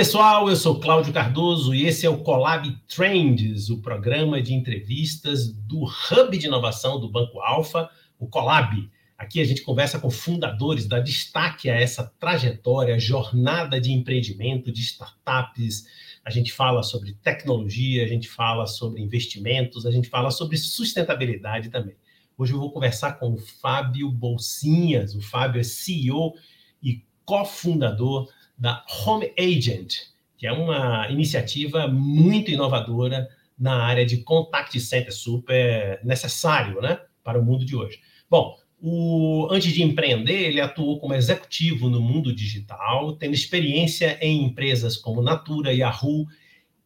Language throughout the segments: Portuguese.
Pessoal. Eu sou Cláudio Cardoso e esse é o Colab Trends, o programa de entrevistas do Hub de Inovação do Banco Alfa, o Colab. Aqui a gente conversa com fundadores, dá destaque a essa trajetória, jornada de empreendimento, de startups. A gente fala sobre tecnologia, a gente fala sobre investimentos, a gente fala sobre sustentabilidade também. Hoje eu vou conversar com o Fábio Bolsinhas. O Fábio é CEO e cofundador da Home Agent, que é uma iniciativa muito inovadora na área de contact center, super necessário né, para o mundo de hoje. Bom, o, antes de empreender, ele atuou como executivo no mundo digital, tendo experiência em empresas como Natura, Yahoo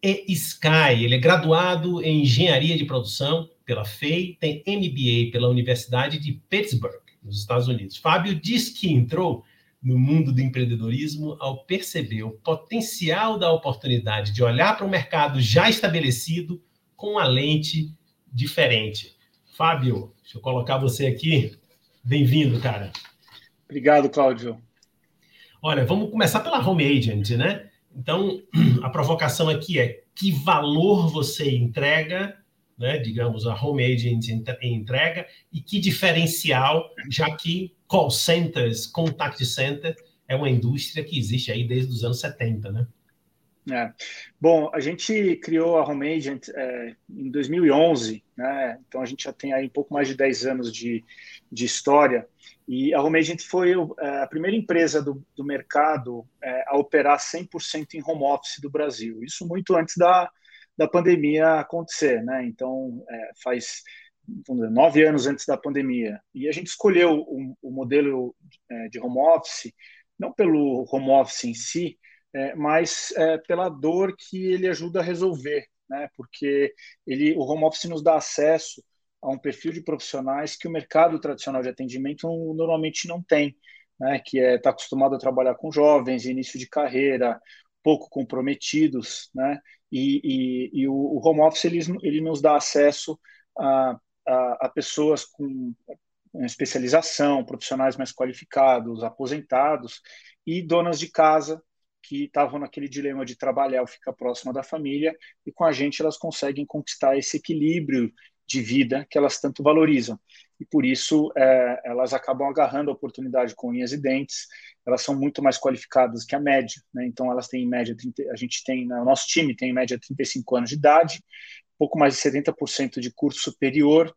e Sky. Ele é graduado em engenharia de produção pela FEI, tem MBA pela Universidade de Pittsburgh, nos Estados Unidos. Fábio diz que entrou no mundo do empreendedorismo ao perceber o potencial da oportunidade de olhar para um mercado já estabelecido com uma lente diferente. Fábio, deixa eu colocar você aqui. Bem-vindo, cara. Obrigado, Cláudio. Olha, vamos começar pela Home Agent, né? Então, a provocação aqui é que valor você entrega, né, digamos, a Home Agent entrega e que diferencial, já que call centers, contact center, é uma indústria que existe aí desde os anos 70, né? É. Bom, a gente criou a Home Agent é, em 2011, né? Então a gente já tem aí um pouco mais de 10 anos de, de história. E a Home Agent foi é, a primeira empresa do, do mercado é, a operar 100% em home office do Brasil. Isso muito antes da, da pandemia acontecer, né? Então é, faz dizer, nove anos antes da pandemia. E a gente escolheu o, o modelo é, de home office, não pelo home office em si, é, mas é, pela dor que ele ajuda a resolver, né? porque ele, o home office nos dá acesso a um perfil de profissionais que o mercado tradicional de atendimento normalmente não tem, né? que é está acostumado a trabalhar com jovens, início de carreira, pouco comprometidos, né? E, e, e o, o, home office ele, ele nos dá acesso a a, a pessoas com especialização, profissionais mais qualificados, aposentados e donas de casa que estavam naquele dilema de trabalhar ou ficar próxima da família, e com a gente elas conseguem conquistar esse equilíbrio de vida que elas tanto valorizam. E por isso é, elas acabam agarrando a oportunidade com unhas e dentes, elas são muito mais qualificadas que a média, né? então elas têm em média, 30, a gente tem, o nosso time tem em média 35 anos de idade, pouco mais de 70% de curso superior,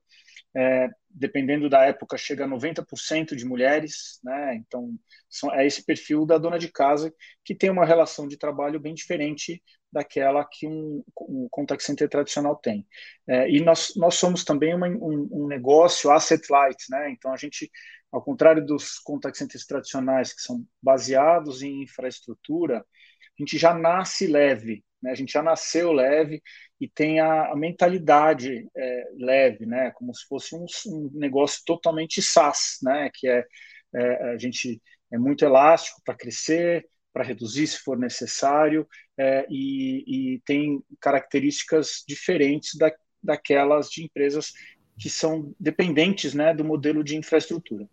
é, dependendo da época, chega a 90% de mulheres, né? Então, são, é esse perfil da dona de casa que tem uma relação de trabalho bem diferente daquela que um, um contact center tradicional tem. É, e nós, nós somos também uma, um, um, negócio asset light, né? Então, a gente, ao contrário dos contact centers tradicionais, que são baseados em infraestrutura, a gente já nasce leve, né? A gente já nasceu leve e tem a, a mentalidade é, leve, né? Como se fosse um, um, negócio totalmente SaaS, né? Que é, é a gente é muito elástico para crescer, para reduzir se for necessário é, e, e, tem características diferentes da, daquelas de empresas que são dependentes né, do modelo de infraestrutura.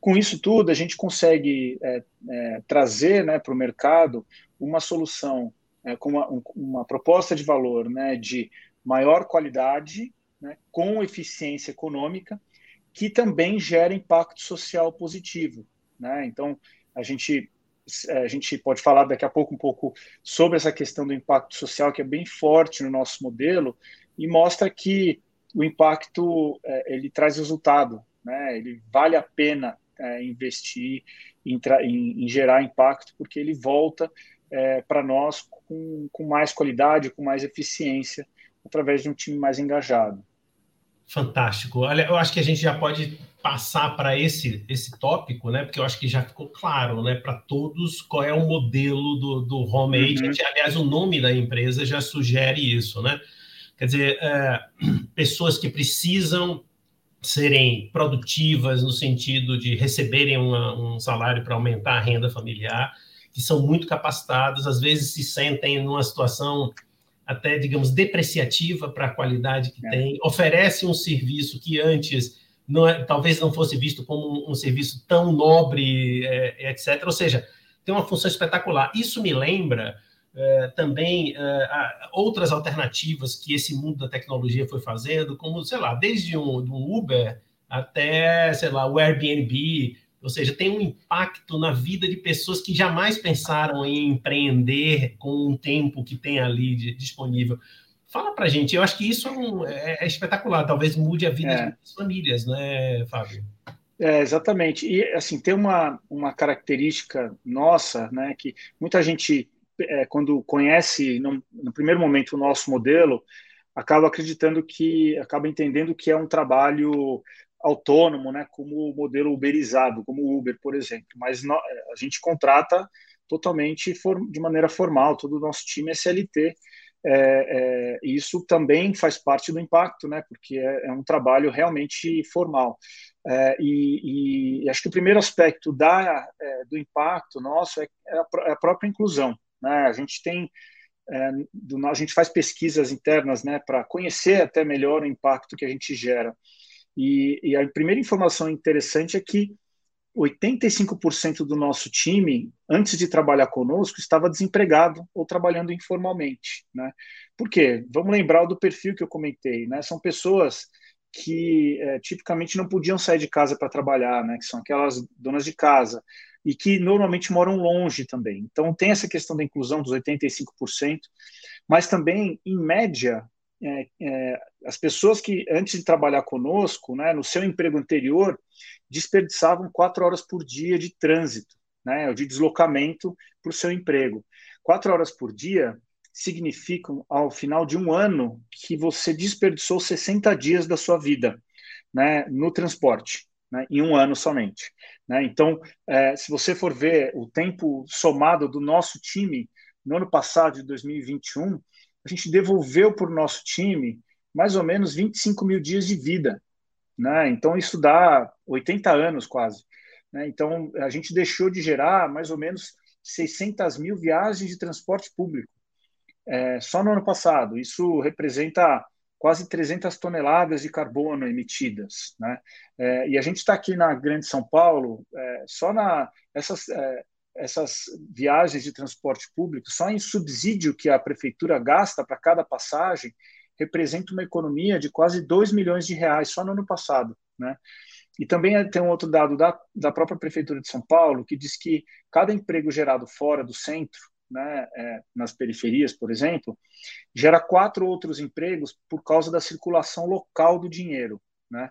Com isso tudo, a gente consegue é, é, trazer né, para o mercado uma solução é, com uma, uma, proposta de valor né, de maior qualidade, né, com eficiência econômica, que também gera impacto social positivo. Né? Então, a gente, é, a gente pode falar daqui a pouco um pouco sobre essa questão do impacto social, que é bem forte no nosso modelo, e mostra que o impacto é, ele traz resultado, né? ele vale a pena é, investir em, em, em gerar impacto, porque ele volta é, para nós com, com mais qualidade, com mais eficiência, através de um time mais engajado. Fantástico. Olha, eu acho que a gente já pode passar para esse esse tópico, né? Porque eu acho que já ficou claro, né, para todos qual é o modelo do, do home uhum. agent. Aliás, o nome da empresa já sugere isso, né? Quer dizer, é, pessoas que precisam serem produtivas no sentido de receberem uma, um salário para aumentar a renda familiar que são muito capacitados, às vezes se sentem numa situação até, digamos, depreciativa para a qualidade que é. tem, oferece um serviço que antes não é, talvez não fosse visto como um, um serviço tão nobre, é, etc. Ou seja, tem uma função espetacular. Isso me lembra é, também é, outras alternativas que esse mundo da tecnologia foi fazendo, como, sei lá, desde um, um Uber até, sei lá, o Airbnb, ou seja, tem um impacto na vida de pessoas que jamais pensaram em empreender com um tempo que tem ali de, disponível. Fala para gente, eu acho que isso é, um, é, é espetacular, talvez mude a vida é. das famílias, né, Fábio? É, exatamente. E, assim, tem uma, uma característica nossa, né, que muita gente, é, quando conhece, no, no, primeiro momento, o nosso modelo, acaba acreditando que, acaba entendendo que é um trabalho autônomo, né, como o modelo uberizado, como o Uber, por exemplo. Mas no, a gente contrata totalmente for, de maneira formal, todo o nosso time é CLT. É, é, isso também faz parte do impacto, né, porque é, é um trabalho realmente formal. É, e, e, acho que o primeiro aspecto da, é, do impacto nosso é, é a, é a, própria inclusão. Né? A gente tem do, a gente faz pesquisas internas né, para conhecer até melhor o impacto que a gente gera. E, e a primeira informação interessante é que 85% do nosso time, antes de trabalhar conosco, estava desempregado ou trabalhando informalmente. Né? Por quê? Vamos lembrar do perfil que eu comentei. Né? São pessoas que é, tipicamente não podiam sair de casa para trabalhar, né? que são aquelas donas de casa, e que normalmente moram longe também. Então, tem essa questão da inclusão dos 85%, mas também, em média, é, é, as pessoas que antes de trabalhar conosco, né, no seu emprego anterior, desperdiçavam quatro horas por dia de trânsito, né, de deslocamento para o seu emprego. Quatro horas por dia significam, ao final de um ano, que você desperdiçou 60 dias da sua vida né, no transporte, né, em um ano somente. Né? Então, é, se você for ver o tempo somado do nosso time no ano passado, de 2021, a gente devolveu para o nosso time mais ou menos 25 mil dias de vida. Né? Então, isso dá 80 anos quase. Né? Então, a gente deixou de gerar mais ou menos 600 mil viagens de transporte público é, só no ano passado. Isso representa quase 300 toneladas de carbono emitidas. Né? É, e a gente está aqui na Grande São Paulo, é, só na essas, é, essas viagens de transporte público, só em subsídio que a prefeitura gasta para cada passagem, representa uma economia de quase 2 milhões de reais só no ano passado. Né? E também tem um outro dado da, da própria Prefeitura de São Paulo, que diz que cada emprego gerado fora do centro, né, é, nas periferias, por exemplo, gera quatro outros empregos por causa da circulação local do dinheiro. Né?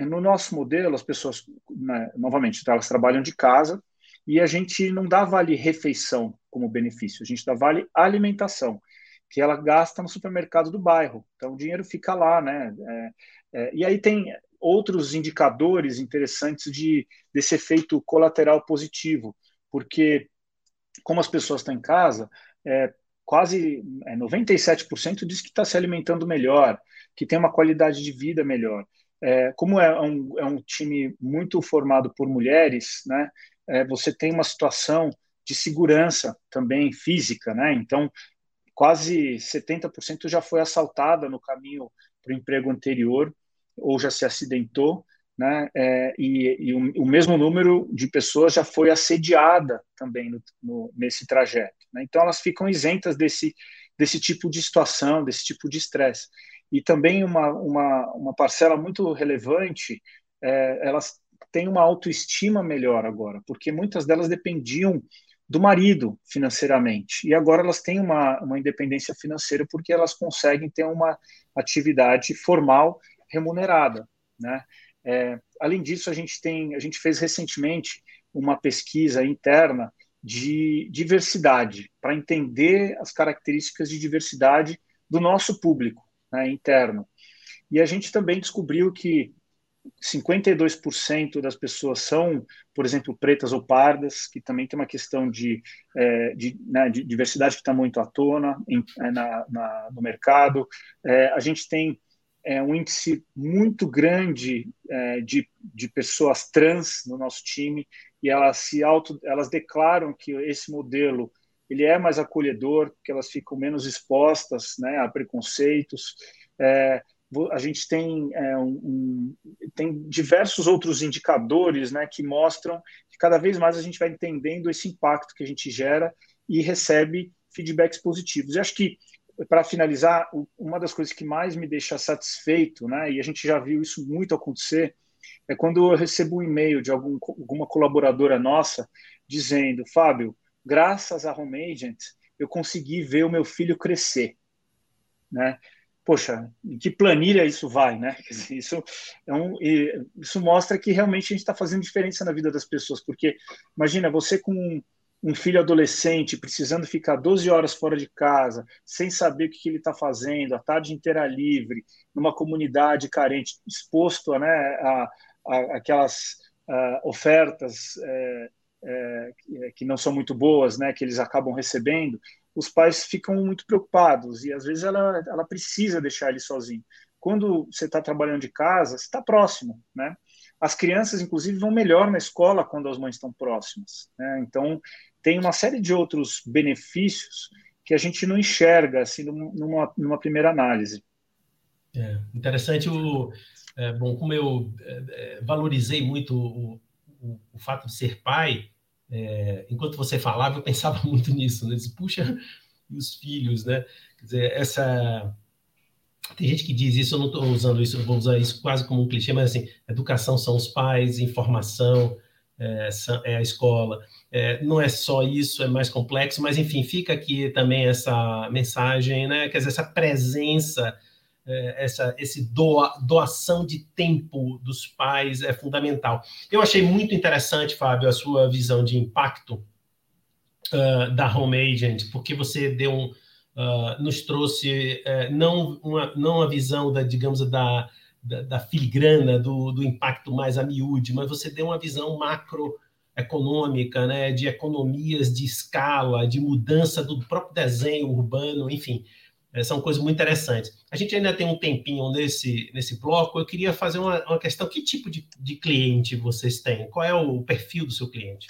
No nosso modelo, as pessoas, né, novamente, elas trabalham de casa, e a gente não dá vale refeição como benefício, a gente dá vale alimentação, que ela gasta no supermercado do bairro. Então o dinheiro fica lá, né? É, é, e aí tem outros indicadores interessantes de desse efeito colateral positivo, porque como as pessoas estão em casa, é, quase é, 97% diz que está se alimentando melhor, que tem uma qualidade de vida melhor. É, como é um, é um time muito formado por mulheres, né? É, você tem uma situação de segurança também física, né? Então, quase 70% já foi assaltada no caminho para o emprego anterior ou já se acidentou, né? É, e, e o, o, mesmo número de pessoas já foi assediada também no, no, nesse trajeto. Né? Então, elas ficam isentas desse, desse tipo de situação, desse tipo de estresse. E também uma, uma, uma parcela muito relevante, é, elas têm uma autoestima melhor agora, porque muitas delas dependiam do marido financeiramente. E agora elas têm uma, uma independência financeira porque elas conseguem ter uma atividade formal remunerada. Né? É, além disso, a gente, tem, a gente fez recentemente uma pesquisa interna de diversidade, para entender as características de diversidade do nosso público né, interno. E a gente também descobriu que 52% das pessoas são, por exemplo, pretas ou pardas, que também tem uma questão de, é, de, né, de diversidade que está muito à tona em, é, na, na, no mercado. É, a gente tem é, um índice muito grande é, de, de pessoas trans no nosso time e elas se auto, elas declaram que esse modelo ele é mais acolhedor, que elas ficam menos expostas né, a preconceitos. É, a gente tem, é, um, tem diversos outros indicadores né, que mostram que cada vez mais a gente vai entendendo esse impacto que a gente gera e recebe feedbacks positivos. E acho que, para finalizar, uma das coisas que mais me deixa satisfeito, né, e a gente já viu isso muito acontecer, é quando eu recebo um e-mail de algum, alguma colaboradora nossa dizendo, Fábio, graças a Home Agent, eu consegui ver o meu filho crescer. Né? Poxa, em que planilha isso vai, né? Isso, é um, isso mostra que realmente a gente está fazendo diferença na vida das pessoas, porque imagina você com um filho adolescente precisando ficar 12 horas fora de casa, sem saber o que ele está fazendo, a tarde inteira livre, numa comunidade carente, exposto né, a, a aquelas uh, ofertas é, é, que não são muito boas, né, que eles acabam recebendo, os pais ficam muito preocupados e às vezes ela, ela precisa deixar ele sozinho. Quando você está trabalhando de casa, você está próximo, né? As crianças, inclusive, vão melhor na escola quando as mães estão próximas. Né? Então, tem uma série de outros benefícios que a gente não enxerga assim numa, numa primeira análise. É, interessante o é, bom como eu é, é valorizei muito o, o, o, fato de ser pai. É, enquanto você falava, eu pensava muito nisso. Né? Disse, Puxa, e os filhos, né? Quer dizer, essa tem gente que diz isso, eu não estou usando isso, eu vou usar isso quase como um clichê, mas assim, educação são os pais, informação é, é a escola. É, não é só isso, é mais complexo, mas enfim, fica aqui também essa mensagem, né? Quer dizer, essa presença, é, essa esse doa, doação de tempo dos pais é fundamental. Eu achei muito interessante, Fábio, a sua visão de impacto uh, da Home Agent, porque você deu um, uh, nos trouxe uh, não uma não a visão da digamos da da, da filigrana, do, do impacto mais a miúde, mas você deu uma visão macroeconômica, né, de economias de escala, de mudança do próprio desenho urbano, enfim, é, são coisas muito interessantes. A gente ainda tem um tempinho nesse, nesse bloco, eu queria fazer uma, uma questão, que tipo de, de cliente vocês têm? Qual é o perfil do seu cliente?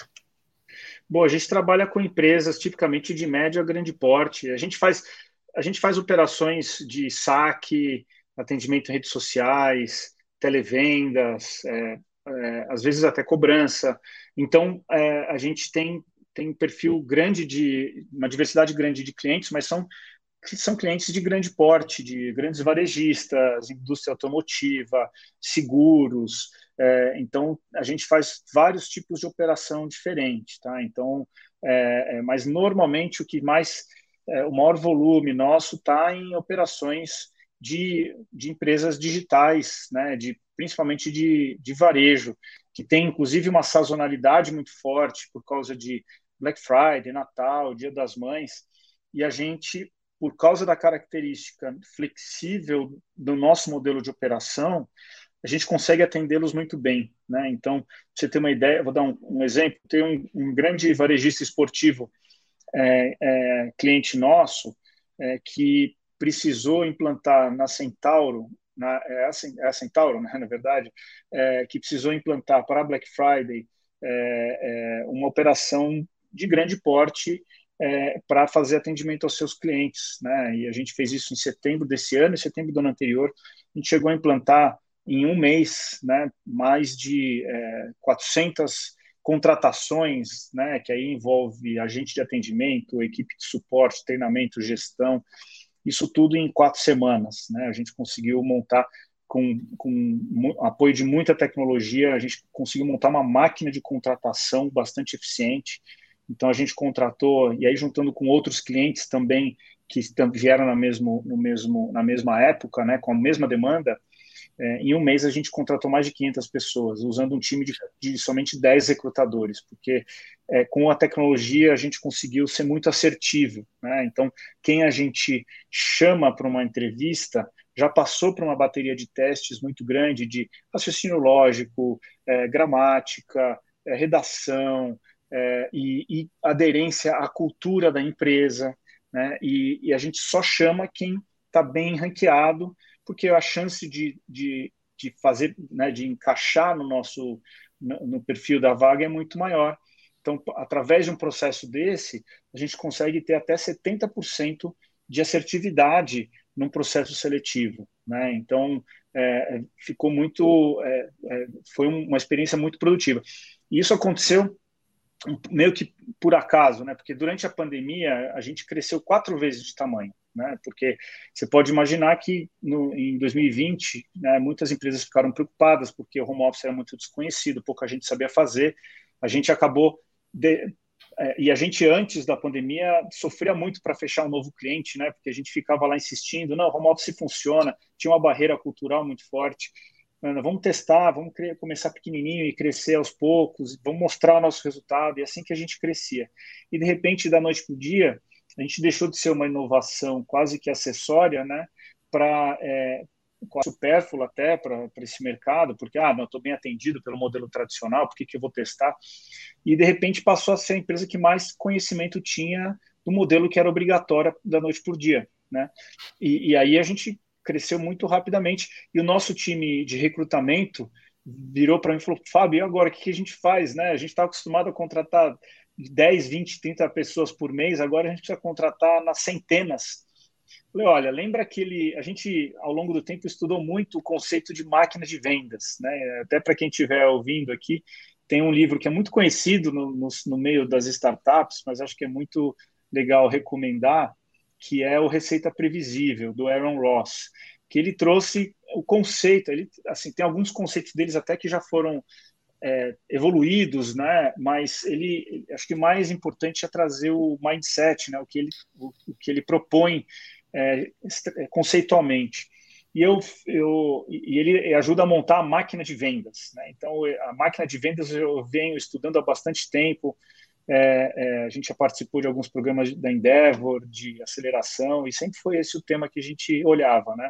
Bom, a gente trabalha com empresas tipicamente de médio a grande porte. A gente faz, a gente faz operações de saque, atendimento em redes sociais, televendas, é, é, às vezes até cobrança. Então, é, a gente tem, tem um perfil grande de, uma diversidade grande de clientes, mas são, são clientes de grande porte, de grandes varejistas, indústria automotiva, seguros. É, então, a gente faz vários tipos de operação diferente, tá? Então, é, é, mas normalmente o que mais, o maior volume nosso está em operações de, de empresas digitais, né, de, principalmente de, de varejo, que tem inclusive uma sazonalidade muito forte por causa de Black Friday, Natal, Dia das Mães, e a gente, por causa da característica flexível do nosso modelo de operação, a gente consegue atendê-los muito bem. Né? Então, você ter uma ideia, vou dar um, um exemplo: tem um, um, grande varejista esportivo, é, é, cliente nosso, é, que precisou implantar na Centauro, na, é, a, é a Centauro, né, na verdade, é, que precisou implantar para a Black Friday é, é, uma operação de grande porte é, para fazer atendimento aos seus clientes. Né? E a gente fez isso em setembro desse ano, em setembro do ano anterior, a gente chegou a implantar em um mês né, mais de 400 contratações, né, que aí envolve agente de atendimento, equipe de suporte, treinamento, gestão, isso tudo em quatro semanas. Né? A gente conseguiu montar, com, com apoio de muita tecnologia, a gente conseguiu montar uma máquina de contratação bastante eficiente. Então, a gente contratou, e aí juntando com outros clientes também que vieram na, mesmo, no mesmo, na mesma época, né, com a mesma demanda, é, em um mês a gente contratou mais de 500 pessoas, usando um time de, de somente 10 recrutadores, porque é, com a tecnologia a gente conseguiu ser muito assertivo. Né? Então, quem a gente chama para uma entrevista já passou por uma bateria de testes muito grande de raciocínio lógico, é, gramática, redação é, e, e, aderência à cultura da empresa. Né? E, e a gente só chama quem está bem ranqueado porque a chance de, de, de fazer, né, de encaixar no nosso no, no perfil da vaga é muito maior. Então, através de um processo desse, a gente consegue ter até 70% de assertividade num processo seletivo. Né? Então, é, ficou muito. É, é, foi uma experiência muito produtiva. E isso aconteceu meio que por acaso, né? Porque durante a pandemia a gente cresceu quatro vezes de tamanho, né? Porque você pode imaginar que no, em 2020, né, muitas empresas ficaram preocupadas porque o home office era muito desconhecido, pouca gente sabia fazer. A gente acabou de, é, e a gente antes da pandemia sofria muito para fechar um novo cliente, né? Porque a gente ficava lá insistindo, não, home office funciona, tinha uma barreira cultural muito forte vamos testar, vamos começar pequenininho e crescer aos poucos, vamos mostrar o nosso resultado, e é assim que a gente crescia. E de repente, da noite para o dia, a gente deixou de ser uma inovação quase que acessória, né, para é, quase supérflua até para esse mercado, porque, ah, não, estou bem atendido pelo modelo tradicional, por que, que eu vou testar? E, de repente, passou a ser a empresa que mais conhecimento tinha do modelo que era obrigatório da noite por dia, né? E, e aí a gente cresceu muito rapidamente. E o nosso time de recrutamento virou para mim e falou: Fábio, e agora o que, a gente faz? Né? A gente está acostumado a contratar 10, 20, 30 pessoas por mês, agora a gente precisa contratar nas centenas. Falei, olha, lembra aquele. A gente, ao longo do tempo, estudou muito o conceito de máquina de vendas. Né? Até para quem estiver ouvindo aqui, tem um livro que é muito conhecido no, no, no meio das startups, mas acho que é muito legal recomendar, que é o Receita Previsível, do Aaron Ross, que ele trouxe o conceito, ele, assim, tem alguns conceitos deles até que já foram é, evoluídos, né? Mas ele, acho que mais importante é trazer o mindset, né? O que ele, o, o que ele propõe é, é conceitualmente. E eu, eu, e ele ajuda a montar a máquina de vendas, né? Então a máquina de vendas eu venho estudando há bastante tempo. É, é, a gente já participou de alguns programas da Endeavor, de aceleração, e sempre foi esse o tema que a gente olhava, né?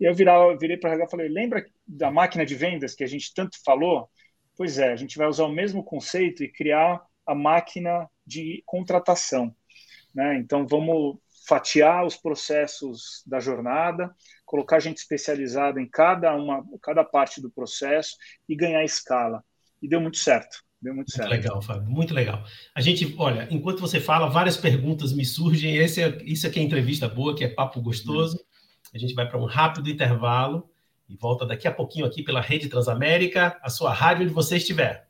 E eu virava, virei para a e falei, lembra da máquina de vendas que a gente tanto falou? Pois é, a gente vai usar o mesmo conceito e criar a máquina de contratação. Né? Então, vamos fatiar os processos da jornada, colocar gente especializada em cada, uma, cada parte do processo e ganhar escala. E deu muito certo. Deu muito, muito legal, Fábio, muito legal. A gente, olha, enquanto você fala, várias perguntas me surgem. Esse é, isso aqui é entrevista boa, que é papo gostoso. A gente vai para um rápido intervalo e volta daqui a pouquinho aqui pela Rede Transamérica, a sua rádio onde você estiver.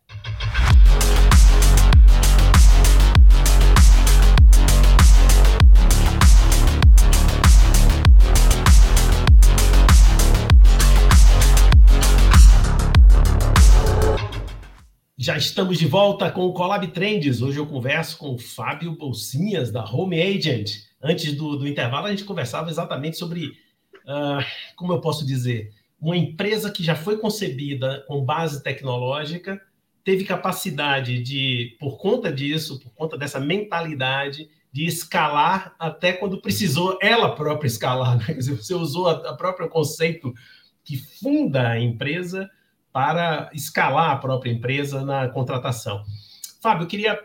Já estamos de volta com o Collab Trends. Hoje eu converso com o Fábio Bolsinhas, da Home Agent. Antes do, do intervalo, a gente conversava exatamente sobre, uh, como eu posso dizer, uma empresa que já foi concebida com base tecnológica, teve capacidade de, por conta disso, por conta dessa mentalidade, de escalar até quando precisou ela própria escalar. Né? Quer dizer, você usou a próprio conceito que funda a empresa para escalar a própria empresa na contratação. Fábio, eu queria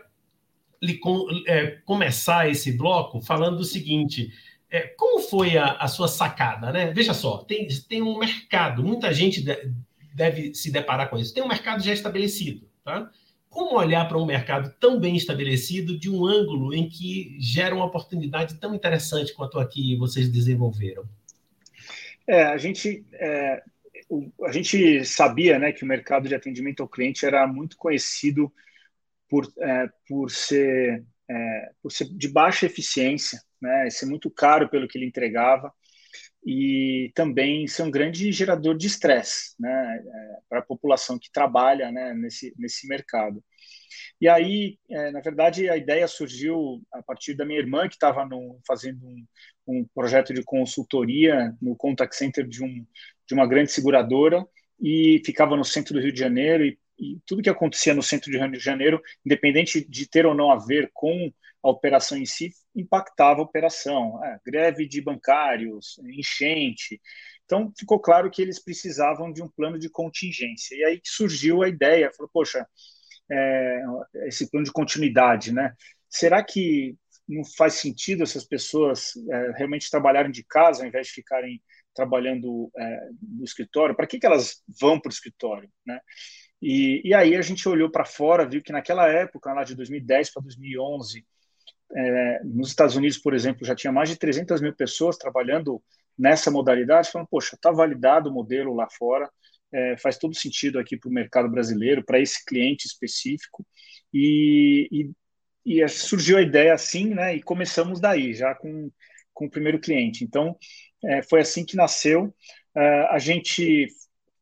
é, começar esse bloco falando o seguinte: é, como foi a, a, sua sacada? Né? Veja só, tem, tem um mercado, muita gente de, deve se deparar com isso, tem um mercado já estabelecido. Tá? Como olhar para um mercado tão bem estabelecido de um ângulo em que gera uma oportunidade tão interessante quanto a que vocês desenvolveram? É, a gente é, a gente sabia né, que o mercado de atendimento ao cliente era muito conhecido por, é, por, ser, é, por ser de baixa eficiência, né, ser muito caro pelo que ele entregava e também ser um grande gerador de estresse né, é, para a população que trabalha né, nesse, nesse mercado. E aí, é, na verdade, a ideia surgiu a partir da minha irmã, que estava fazendo um, um, projeto de consultoria no contact center de, um, de uma grande seguradora e ficava no centro do Rio de Janeiro e, e tudo que acontecia no centro do Rio de Janeiro, independente de ter ou não a ver com a operação em si, impactava a operação. É, greve de bancários, enchente. Então, ficou claro que eles precisavam de um plano de contingência. E aí surgiu a ideia, falou, poxa, é, esse plano de continuidade, né? Será que não faz sentido essas pessoas é, realmente trabalharem de casa ao invés de ficarem trabalhando é, no escritório? Para que, que elas vão para o escritório, né? E, e aí a gente olhou para fora, viu que naquela época, lá de 2010 para 2011, é, nos Estados Unidos, por exemplo, já tinha mais de 300 mil pessoas trabalhando nessa modalidade, falando, poxa, está validado o modelo lá fora, é, faz todo sentido aqui para o mercado brasileiro, para esse cliente específico. E, e, e, surgiu a ideia assim, né? E começamos daí, já com, com o primeiro cliente. Então, é, foi assim que nasceu. É, a gente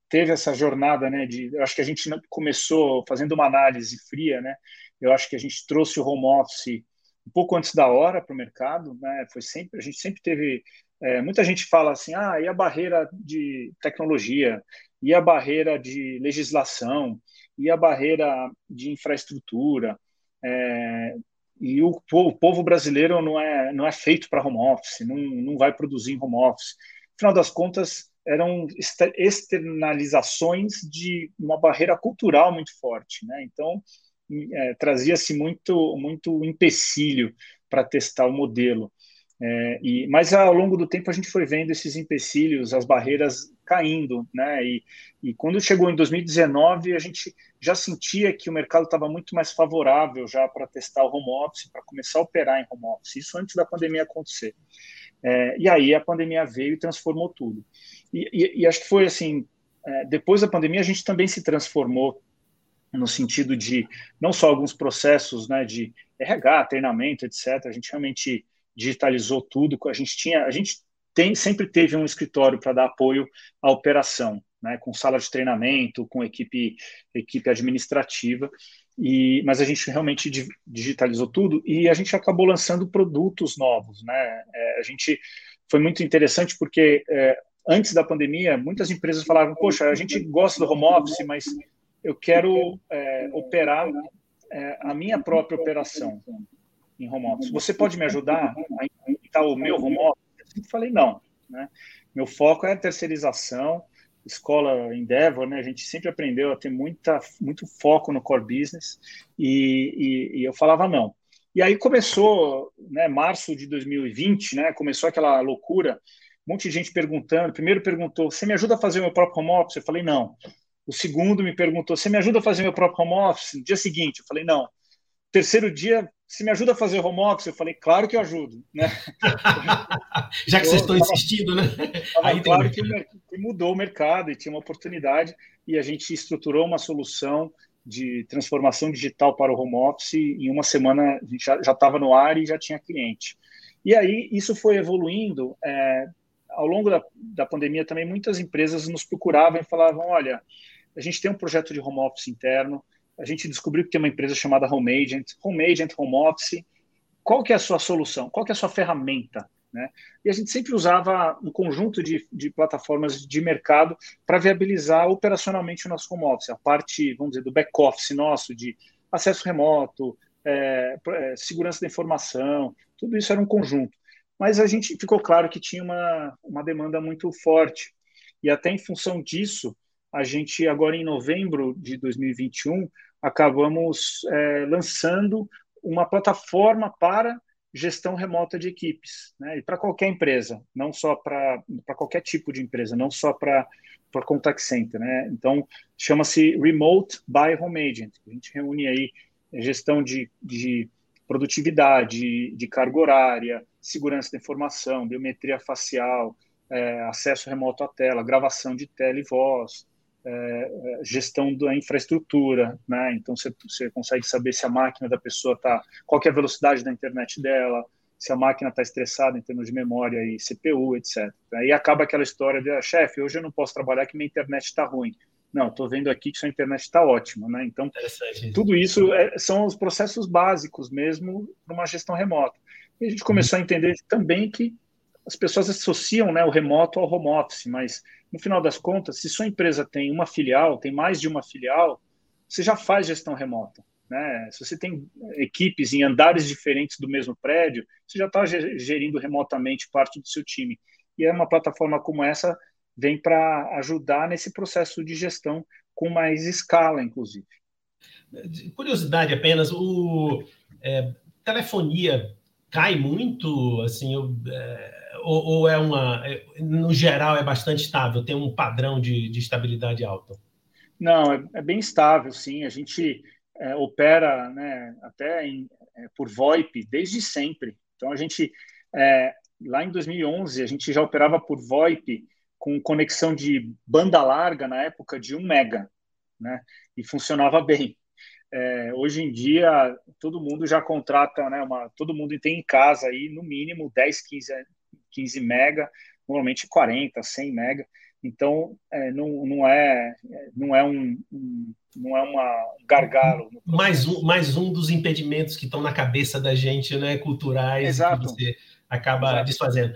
teve essa jornada, né? De, eu acho que a gente começou fazendo uma análise fria, né? Eu acho que a gente trouxe o home office um pouco antes da hora para o mercado, né? Foi sempre a gente sempre teve é, muita gente fala assim, ah, e a barreira de tecnologia, e a barreira de legislação, e a barreira de infraestrutura, é, e o povo, o povo, brasileiro não é, não é feito para home office, não, não vai produzir em home office. Afinal das contas, eram externalizações de uma barreira cultural muito forte, né? Então, é, trazia-se muito, muito empecilho para testar o modelo. É, e, mas ao longo do tempo a gente foi vendo esses empecilhos, as barreiras caindo, né? E, e quando chegou em 2019 a gente já sentia que o mercado estava muito mais favorável já para testar o home office, para começar a operar em home office. Isso antes da pandemia acontecer. É, e aí a pandemia veio e transformou tudo. E, e, e acho que foi assim, é, depois da pandemia a gente também se transformou no sentido de não só alguns processos, né, de RH, treinamento, etc. A gente realmente digitalizou tudo. A gente tinha, a gente tem, sempre teve um escritório para dar apoio à operação, né, com sala de treinamento, com equipe, equipe administrativa. E, mas a gente realmente digitalizou tudo e a gente acabou lançando produtos novos, né? É, a gente foi muito interessante porque é, antes da pandemia muitas empresas falavam, poxa, a gente gosta do home office, mas eu quero é, operar é, a minha própria operação em home office. Você pode me ajudar a implementar o meu home office? Eu falei, não. Né? Meu foco é a terceirização, escola Endeavor, né? A gente sempre aprendeu a ter muita, muito foco no core business e, e, e eu falava não. E aí começou, né, março de 2020, né, começou aquela loucura, um monte de gente perguntando. Primeiro perguntou: "Você me ajuda a fazer o meu próprio home office?" Eu falei: "Não". O segundo me perguntou: "Você me ajuda a fazer meu próprio home office?" No dia seguinte, eu falei: "Não". Terceiro dia, se me ajuda a fazer home office? Eu falei, claro que eu ajudo. Né? Já que vocês estão insistindo, né? Aí claro que, que mudou o mercado e tinha uma oportunidade e a gente estruturou uma solução de transformação digital para o home office. Em uma semana a gente já estava no ar e já tinha cliente. E aí isso foi evoluindo. É, ao longo da, da pandemia também muitas empresas nos procuravam e falavam, olha, a gente tem um projeto de home office interno, a gente descobriu que tem uma empresa chamada Home Agent, Home Agent, Home Office. Qual que é a sua solução? Qual que é a sua ferramenta? Né? E a gente sempre usava um conjunto de, de plataformas de mercado para viabilizar operacionalmente o nosso home office, a parte, vamos dizer, do back-office nosso, de acesso remoto, é, é, segurança da informação, tudo isso era um conjunto. Mas a gente ficou claro que tinha uma, uma demanda muito forte. E até em função disso, a gente agora em novembro de 2021 acabamos é, lançando uma plataforma para gestão remota de equipes, né? E para qualquer empresa, não só para qualquer tipo de empresa, não só para para contact center, né? Então chama-se Remote by Home Agent. A gente reúne aí gestão de, de produtividade, de carga horária, segurança da informação, biometria facial, é, acesso remoto à tela, gravação de tela e voz, é, gestão da infraestrutura, né? Então você, você consegue saber se a máquina da pessoa está, qual é a velocidade da internet dela, se a máquina está estressada em termos de memória e CPU, etc. Aí acaba aquela história de, ah, chefe, hoje eu não posso trabalhar que minha internet está ruim. Não, estou vendo aqui que sua internet está ótima, né? Então, tudo isso é, são os processos básicos mesmo para uma gestão remota. E a gente começou a entender também que as pessoas associam né, o remoto ao home office, mas no final das contas, se sua empresa tem uma filial, tem mais de uma filial, você já faz gestão remota. Né? Se você tem equipes em andares diferentes do mesmo prédio, você já está gerindo remotamente parte do seu time. E é uma plataforma como essa vem para ajudar nesse processo de gestão com mais escala, inclusive. Curiosidade apenas, o é, telefonia cai muito, assim, eu, é ou, ou, é uma, é, no geral, é bastante estável, tem um padrão de, de estabilidade alta? Não, é, é, bem estável, sim. A gente é, opera né, até em, é, por VoIP desde sempre. Então, a gente, é, lá em 2011, a gente já operava por VoIP com conexão de banda larga na época de 1 mega, né? E funcionava bem. É, hoje em dia, todo mundo já contrata, né? Uma, todo mundo tem em casa aí, no mínimo, 10, 15, 15 mega, normalmente 40, 100 mega. Então, é, não, não, é, não é um, um não é uma, um gargalo. Mais um, mais um dos impedimentos que estão na cabeça da gente, né, culturais, Exato. que você acaba Exato. desfazendo.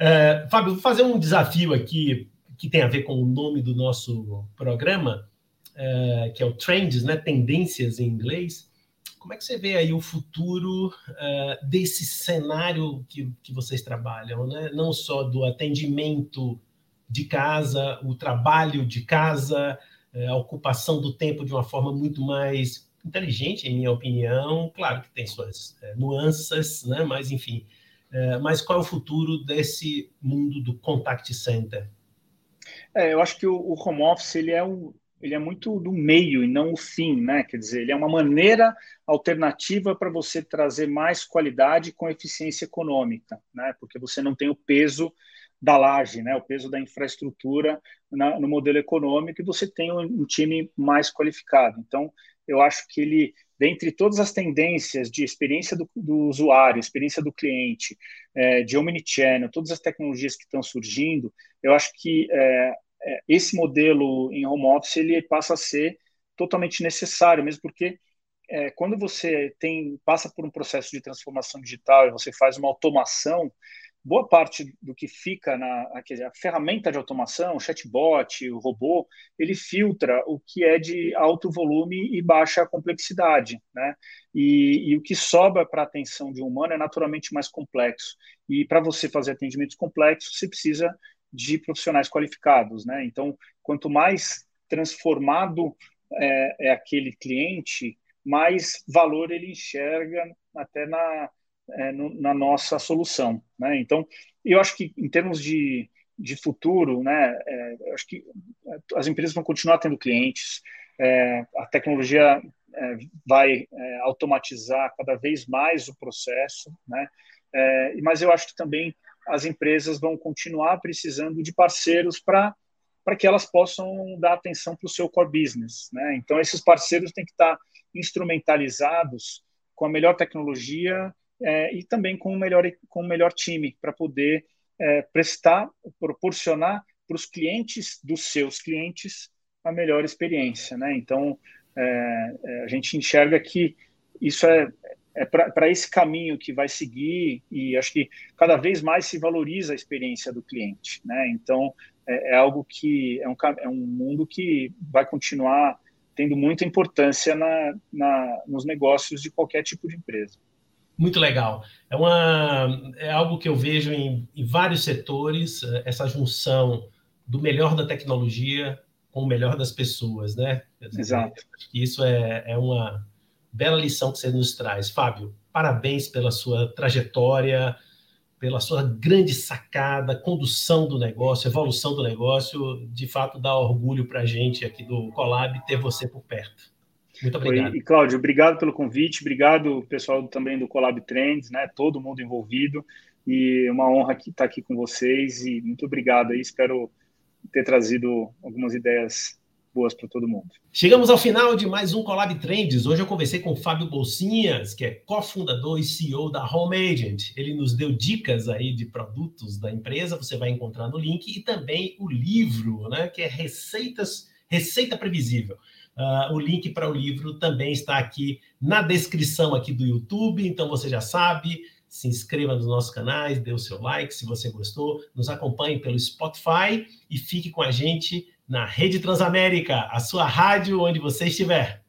Uh, Fábio, vou fazer um desafio aqui que tem a ver com o nome do nosso programa, uh, que é o Trends, né, tendências em inglês. Como é que você vê aí o futuro uh, desse cenário que, que vocês trabalham, né? Não só do atendimento de casa, o trabalho de casa, a ocupação do tempo de uma forma muito mais inteligente, em minha opinião. Claro que tem suas nuances, né? Mas enfim, mas qual é o futuro desse mundo do contact center? É, eu acho que o, o home office ele é, um, ele é muito do meio e não o fim, né? Quer dizer, ele é uma maneira alternativa para você trazer mais qualidade com eficiência econômica, né? Porque você não tem o peso da laje, né? O peso da infraestrutura na, no modelo econômico e você tem um, um time mais qualificado. Então, eu acho que ele dentre todas as tendências de experiência do, do usuário, experiência do cliente, é, de omnichannel, todas as tecnologias que estão surgindo, eu acho que é, esse modelo em home office ele passa a ser totalmente necessário, mesmo porque é, quando você tem passa por um processo de transformação digital e você faz uma automação, boa parte do que fica na a ferramenta de automação, o chatbot, o robô, ele filtra o que é de alto volume e baixa complexidade, né? E, e o que sobra para a atenção de um humano é naturalmente mais complexo. E para você fazer atendimentos complexos, você precisa de profissionais qualificados, né? Então, quanto mais transformado é, é aquele cliente, mais valor ele enxerga até na é, no, na nossa solução. Né? Então, eu acho que em termos de, de futuro, né, é, acho que as empresas vão continuar tendo clientes, é, a tecnologia é, vai é, automatizar cada vez mais o processo, né? É, mas eu acho que também as empresas vão continuar precisando de parceiros para para que elas possam dar atenção para o seu core business. Né? Então, esses parceiros têm que estar instrumentalizados com a melhor tecnologia é, e também com o melhor, com o melhor time para poder é, prestar, proporcionar para os clientes dos seus clientes a melhor experiência. Né? Então, é, é a gente enxerga que isso é, é para esse caminho que vai seguir e acho que cada vez mais se valoriza a experiência do cliente. Né? Então, é, é algo que é um, é um mundo que vai continuar tendo muita importância na, na, nos negócios de qualquer tipo de empresa muito legal. É, uma, é algo que eu vejo em, em vários setores, eh, essa junção do melhor da tecnologia com o melhor das pessoas, né? Dizer, Exato. Acho que isso é, é uma bela lição que você nos traz. Fábio, parabéns pela sua trajetória, pela sua grande sacada, condução do negócio, evolução do negócio. De fato, dá orgulho para a gente aqui do Colab ter você por perto. Muito obrigado. E, Cláudio, obrigado pelo convite, obrigado pessoal também do Collab Trends, né? Todo mundo envolvido. E uma honra estar aqui com vocês e muito obrigado aí. Espero ter trazido algumas ideias boas para todo mundo. Chegamos ao final de mais um Collab Trends. Hoje eu conversei com o Fábio Bolsinhas, que é cofundador e CEO da Home Agent. Ele nos deu dicas aí de produtos da empresa, você vai encontrar no link, e também o livro, né, que é Receitas, Receita Previsível. Uh, o link para o livro também está aqui na descrição aqui do YouTube, então você já sabe. Se inscreva nos nossos canais, dê o seu like se você gostou, nos acompanhe pelo Spotify e fique com a gente na Rede Transamérica, a sua rádio onde você estiver.